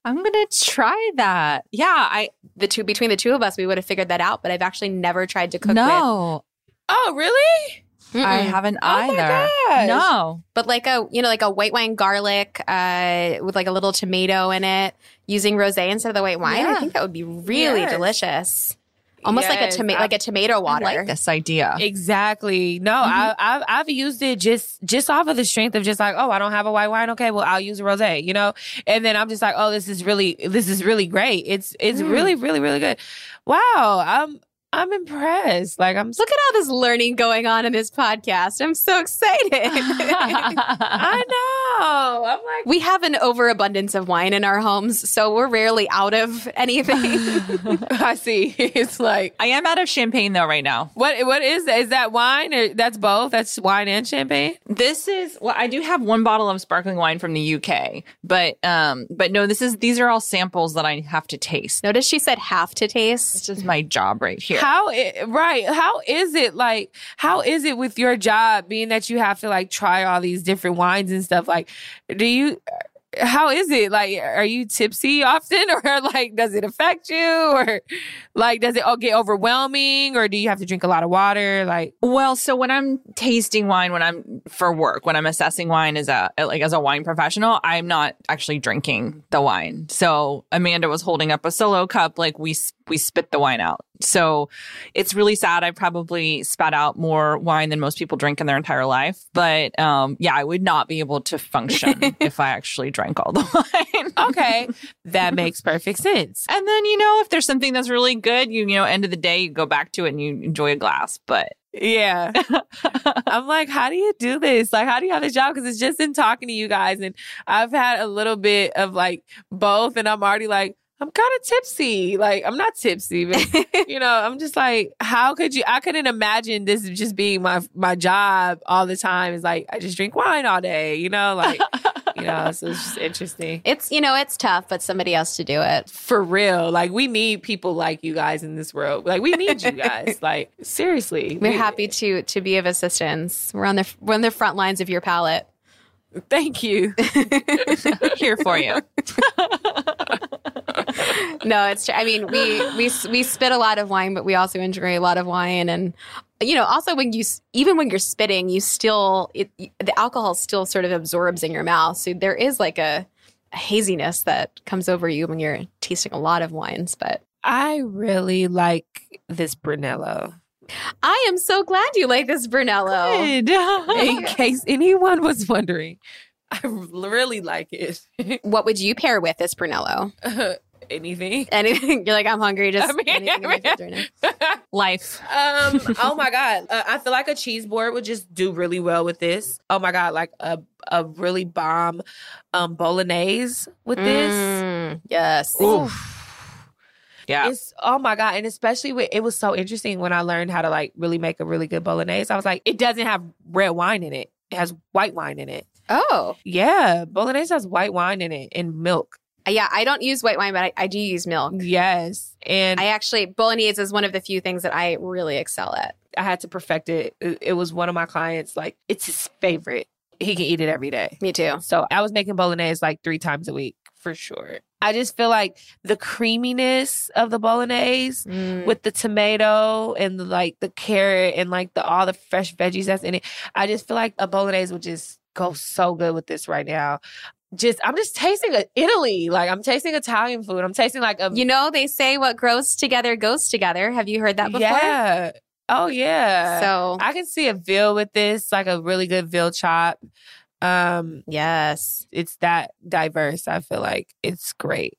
I'm gonna try that. Yeah, I The two between the two of us, we would have figured that out. But I've actually never tried to cook it. no, oh really? With. I Mm-mm. haven't Oh either. No, But like a you know like a white wine garlic uh, with like a little tomato in it, using rosé instead of the white wine. I think that would be really Yes. delicious. Almost like a tomato like a tomato I water. like this idea. Exactly. No, I, I've I've used it just just off of the strength of just like, oh, I don't have a white wine. Okay, well, I'll use a rosé. You know, and then I'm just like, oh, this is really this is really great. It's it's Mm. really really really good. Wow, I'm I'm impressed. Like I'm. Look at all this learning going on in this podcast. I'm so excited. I know. I'm like. we have an overabundance of wine in our homes, so we're rarely out of anything. I see. It's like I am out of champagne though right now. what? What is that? Is that wine or that's both? That's wine and champagne. This is well, I do have one bottle of sparkling wine from the UK, but um, but no, this is these are all samples that I have to taste. Notice she said have to taste. This is my job right here. How right? How is it like? How is it with your job, being that you have to like try all these different wines and stuff? Like, do you? How is it? Like, are you tipsy often, or like, does it affect you, or like, does it all get overwhelming, or do you have to drink a lot of water? Like, Well, so when I'm tasting wine, when I'm for work, when I'm assessing wine as a like as a wine professional, I'm not actually drinking the wine. So Amanda was holding up a solo cup, like we we spit the wine out. So it's really sad. I probably spat out more wine than most people drink in their entire life. But um, yeah, I would not be able to function if I actually drank all the wine. okay, that makes perfect sense. And then you know, if there's something that's really good, you you know, end of the day, you go back to it and you enjoy a glass. But Yeah. I'm like, how do you do this? Like, how do you have this job? Because it's just in talking to you guys. And I've had a little bit of like both. And I'm already like, I'm kind of tipsy. Like, I'm not tipsy, but you know, I'm just like, how could you? I couldn't imagine this just being my my job all the time. Is like, I just drink wine all day, you know, like, you know, so it's just interesting. It's you know it's tough, but somebody else to do it. For real, like we need people like you guys in this world. Like we need you guys. like seriously, We're We- happy to to be of assistance. We're on the we're on the front lines of your palate. Thank you. here for you. No, it's. True. I mean, we we we spit a lot of wine, but we also enjoy a lot of wine, and you know, also when you even when you're spitting, you still it, the alcohol still sort of absorbs in your mouth, so there is like a, a haziness that comes over you when you're tasting a lot of wines. But I really like this Brunello. I am so glad you like this Brunello. In case anyone was wondering, I really like it. What would you pair with this Brunello? Uh, Anything. Anything? You're like, I'm hungry. Just I mean, anything in my fridge right. Life. um. Oh my god. Uh, I feel like a cheese board would just do really well with this. Oh my god. Like a a really bomb um bolognese with this. Mm, yes. Oof. Yeah. It's oh my god, and especially with it was so interesting when I learned how to like really make a really good bolognese. I was like, it doesn't have red wine in it; it has white wine in it. Oh, Yeah, bolognese has white wine in it and milk. Yeah. I don't use white wine, but I, I do use milk. Yes, and I actually bolognese is one of the few things that I really excel at. I had to perfect it. it. It was one of my clients like it's his favorite. He can eat it every day. Me too. So I was making bolognese like three times a week for sure. I just feel like the creaminess of the bolognese Mm. with the tomato and the, like the carrot and like the all the fresh veggies that's in it. I just feel like a bolognese would just go so good with this right now. Just I'm just tasting a Italy. Like I'm tasting Italian food. I'm tasting like a you know, they say what grows together goes together. Have you heard that before? Yeah. Oh yeah. So I can see a veal with this, like a really good veal chop. Um, Yes. it's that diverse. I feel like it's great.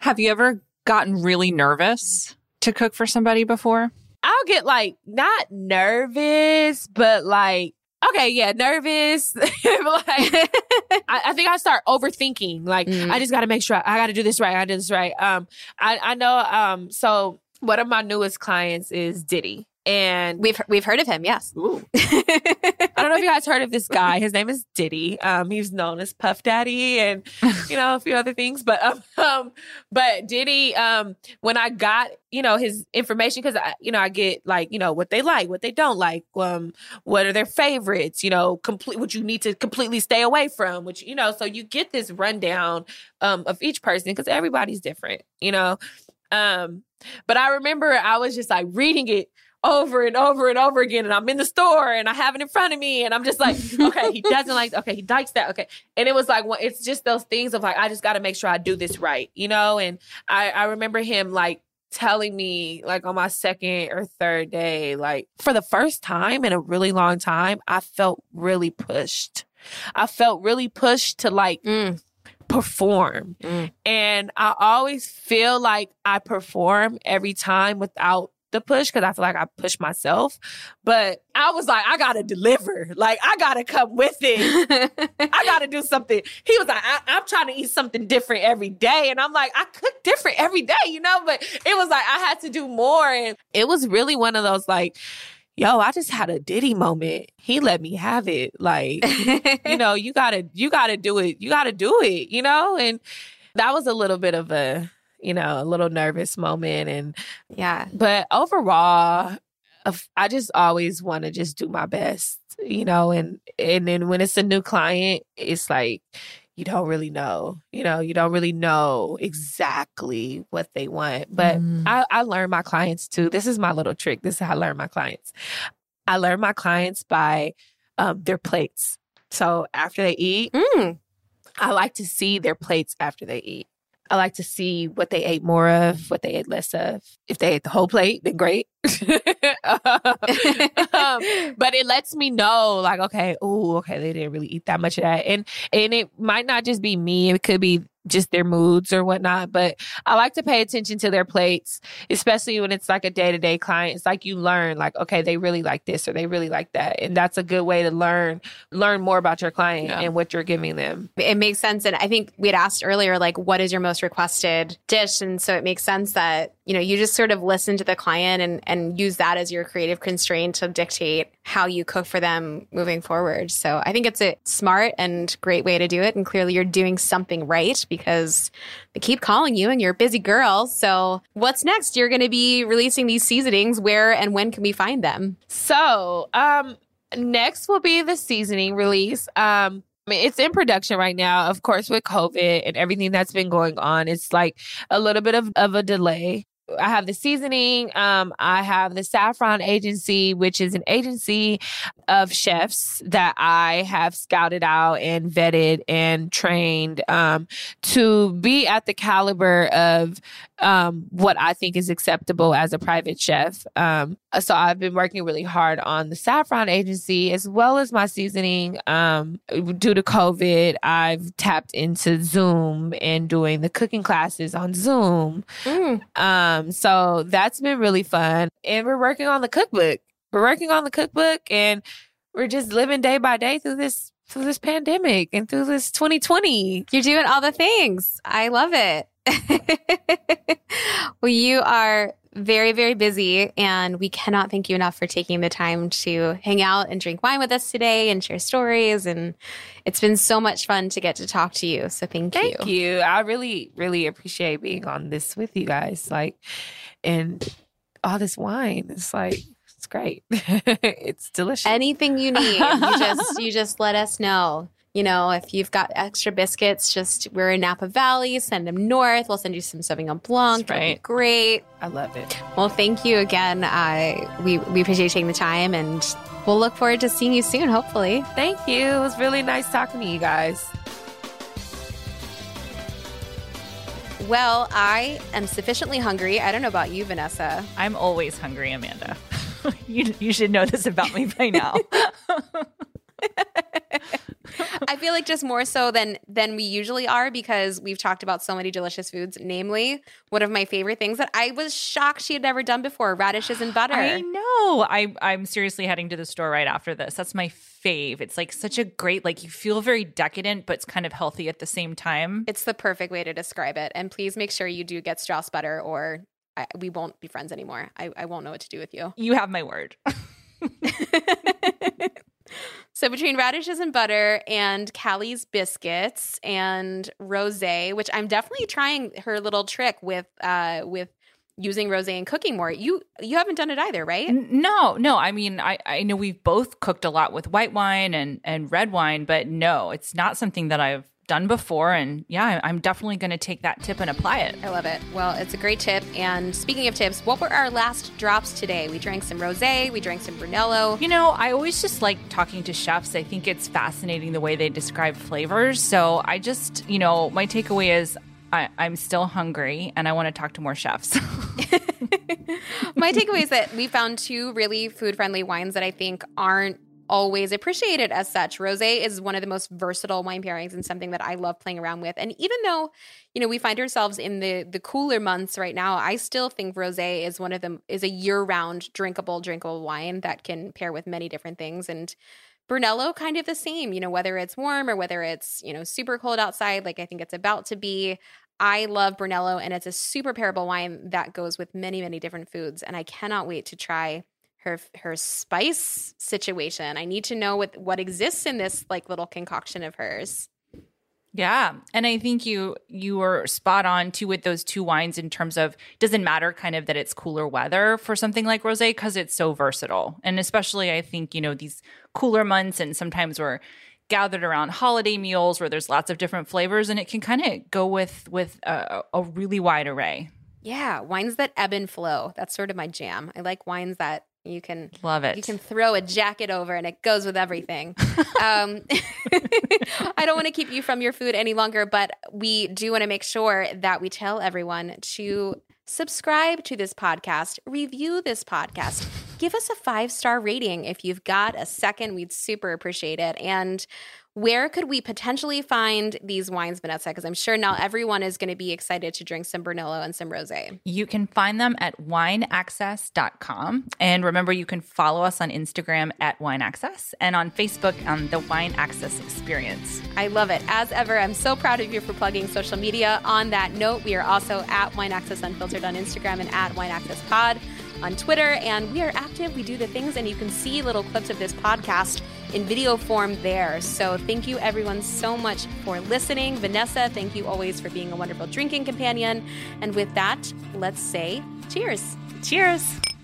Have you ever gotten really nervous to cook for somebody before? I'll get like not nervous, but like okay, yeah, nervous. like I, I think I start overthinking. Like Mm. I just got to make sure I got to do this right. I do this right. Um, I I know. Um, so one of my newest clients is Diddy, and We've we've heard of him, yes. I don't know if you guys heard of this guy. His name is Diddy. Um, he's known as Puff Daddy and you know a few other things. But um, um but Diddy, um, when I got you know his information because I you know I get like you know what they like, what they don't like, um, what are their favorites, you know, complete what you need to completely stay away from, which you know, so you get this rundown um of each person because everybody's different, you know. Um, but I remember I was just like reading it over and over and over again. And I'm in the store and I have it in front of me. And I'm just like, okay, he doesn't like, okay, he likes that. Okay. And it was like, well, it's just those things of like, I just got to make sure I do this right, you know? And I, I remember him like, telling me like on my second or third day like for the first time in a really long time i felt really pushed i felt really pushed to like Mm. perform Mm. and i always feel like i perform every time without push because i feel like i push myself but i was like i gotta deliver like i gotta come with it I gotta do something. He was like, I, I'm trying to eat something different every day. And I'm like, I cook different every day, you know? But it was like, I had to do more. And it was really one of those like, yo, I just had a Diddy moment. He let me have it. Like, you know, you gotta, you gotta do it. You gotta do it, you know? And that was a little bit of a, you know, a little nervous moment. And, yeah. but overall, I just always want to just do my best, you know, and and then when it's a new client, it's like you don't really know, you know, you don't really know exactly what they want. But Mm. I, I learn my clients too. This is my little trick. This is how I learn my clients. I learn my clients by um, their plates. So after they eat, Mm. I like to see their plates after they eat. I like to see what they ate more of, what they ate less of. If they ate the whole plate, then great. um, but it lets me know, like, okay, oh, okay, they didn't really eat that much of that, and and it might not just be me; it could be just their moods or whatnot. But I like to pay attention to their plates, especially when it's like a day to day client. It's like you learn, like, okay, they really like this or they really like that, and that's a good way to learn learn more about your client Yeah. and what you're giving them. It makes sense. And I think we had asked earlier, like, what is your most requested dish? And so it makes sense that, you know, you just sort of listen to the client and, and use that as your creative constraint to dictate how you cook for them moving forward. So I think it's a smart and great way to do it. And clearly you're doing something right because they keep calling you and you're a busy girl. So what's next? You're going to be releasing these seasonings. Where and when can we find them? So, um, next will be the seasoning release. Um, I mean, it's in production right now. Of course, with COVID and everything that's been going on, it's like a little bit of, of a delay. I have the seasoning. Um, I have the Saffron Agency, which is an agency of chefs that I have scouted out and vetted and trained um, to be at the caliber of um, what I think is acceptable as a private chef. Um, so I've been working really hard on the Saffron Agency as well as my seasoning. Um, due to COVID, I've tapped into Zoom and doing the cooking classes on Zoom. Mm. Um, so that's been really fun. And we're working on the cookbook. We're working on the cookbook and we're just living day by day through this through this pandemic and through this 2020. You're doing all the things. I love it. well, you are very, very busy, and we cannot thank you enough for taking the time to hang out and drink wine with us today and share stories. And it's been so much fun to get to talk to you. So thank, you. Thank you. I really, really appreciate being on this with you guys. Like, and all this wine. It's like it's great. it's delicious. Anything you need, you just you just let us know. You know, if you've got extra biscuits, just we're in Napa Valley, send them north. We'll send you some Sauvignon Blanc. That's right. Great. I love it. Well, thank you again. Uh, we we appreciate you taking the time, and we'll look forward to seeing you soon. Hopefully. Thank you. It was really nice talking to you guys. Well, I am sufficiently hungry. I don't know about you, Vanessa. I'm always hungry, Amanda. you, you should know this about me by now. I feel like just more so than than we usually are because we've talked about so many delicious foods. Namely, one of my favorite things that I was shocked she had never done before: radishes and butter. I know. I I'm seriously heading to the store right after this. That's my fave. It's like such a great like you feel very decadent, but it's kind of healthy at the same time. It's the perfect way to describe it. And please make sure you do get Straus butter, or I, we won't be friends anymore. I, I won't know what to do with you. You have my word. so between radishes and butter and Callie's biscuits and rose, which I'm definitely trying her little trick with uh with using rose and cooking more. You you haven't done it either, right? No, no. I mean, I I know we've both cooked a lot with white wine and and red wine, but no, it's not something that I've done before. And yeah, I'm definitely going to take that tip and apply it. I love it. Well, it's a great tip. And speaking of tips, what were our last drops today? We drank some rose, we drank some Brunello. You know, I always just like talking to chefs. I think it's fascinating the way they describe flavors. So I just, you know, my takeaway is I, am still hungry and I want to talk to more chefs. My takeaway is that we found two really food friendly wines that I think aren't always appreciated as such. Rosé is one of the most versatile wine pairings and something that I love playing around with. And even though, you know, we find ourselves in the the cooler months right now, I still think rosé is one of them is a year-round drinkable drinkable wine that can pair with many different things and Brunello kind of the same, you know, whether it's warm or whether it's, you know, super cold outside like I think it's about to be. I love Brunello and it's a super pairable wine that goes with many many different foods and I cannot wait to try her her spice situation. I need to know what what exists in this like little concoction of hers. Yeah, and I think you you were spot on too with those two wines in terms of doesn't matter kind of that it's cooler weather for something like rosé because it's so versatile, and especially I think you know these cooler months and sometimes we're gathered around holiday meals where there's lots of different flavors and it can kind of go with with a, a really wide array. Yeah, wines that ebb and flow. That's sort of my jam. I like wines that you can love it. You can throw a jacket over, and it goes with everything. um, I don't want to keep you from your food any longer, but we do want to make sure that we tell everyone to subscribe to this podcast, review this podcast, give us a five star rating if you've got a second. We'd super appreciate it. And where could we potentially find these wines, Vanessa? Because I'm sure now everyone is going to be excited to drink some Brunello and some rosé. You can find them at wineaccess.com. And remember, you can follow us on Instagram at wineaccess and on Facebook on the Wine Access Experience. I love it. As ever, I'm so proud of you for plugging social media. On that note, we are also at Wine Access Unfiltered on Instagram and at Wine Access Pod on Twitter. And we are active. We do the things, and you can see little clips of this podcast in video form there. So thank you everyone so much for listening. Vanessa, thank you always for being a wonderful drinking companion. And with that, let's say cheers. Cheers.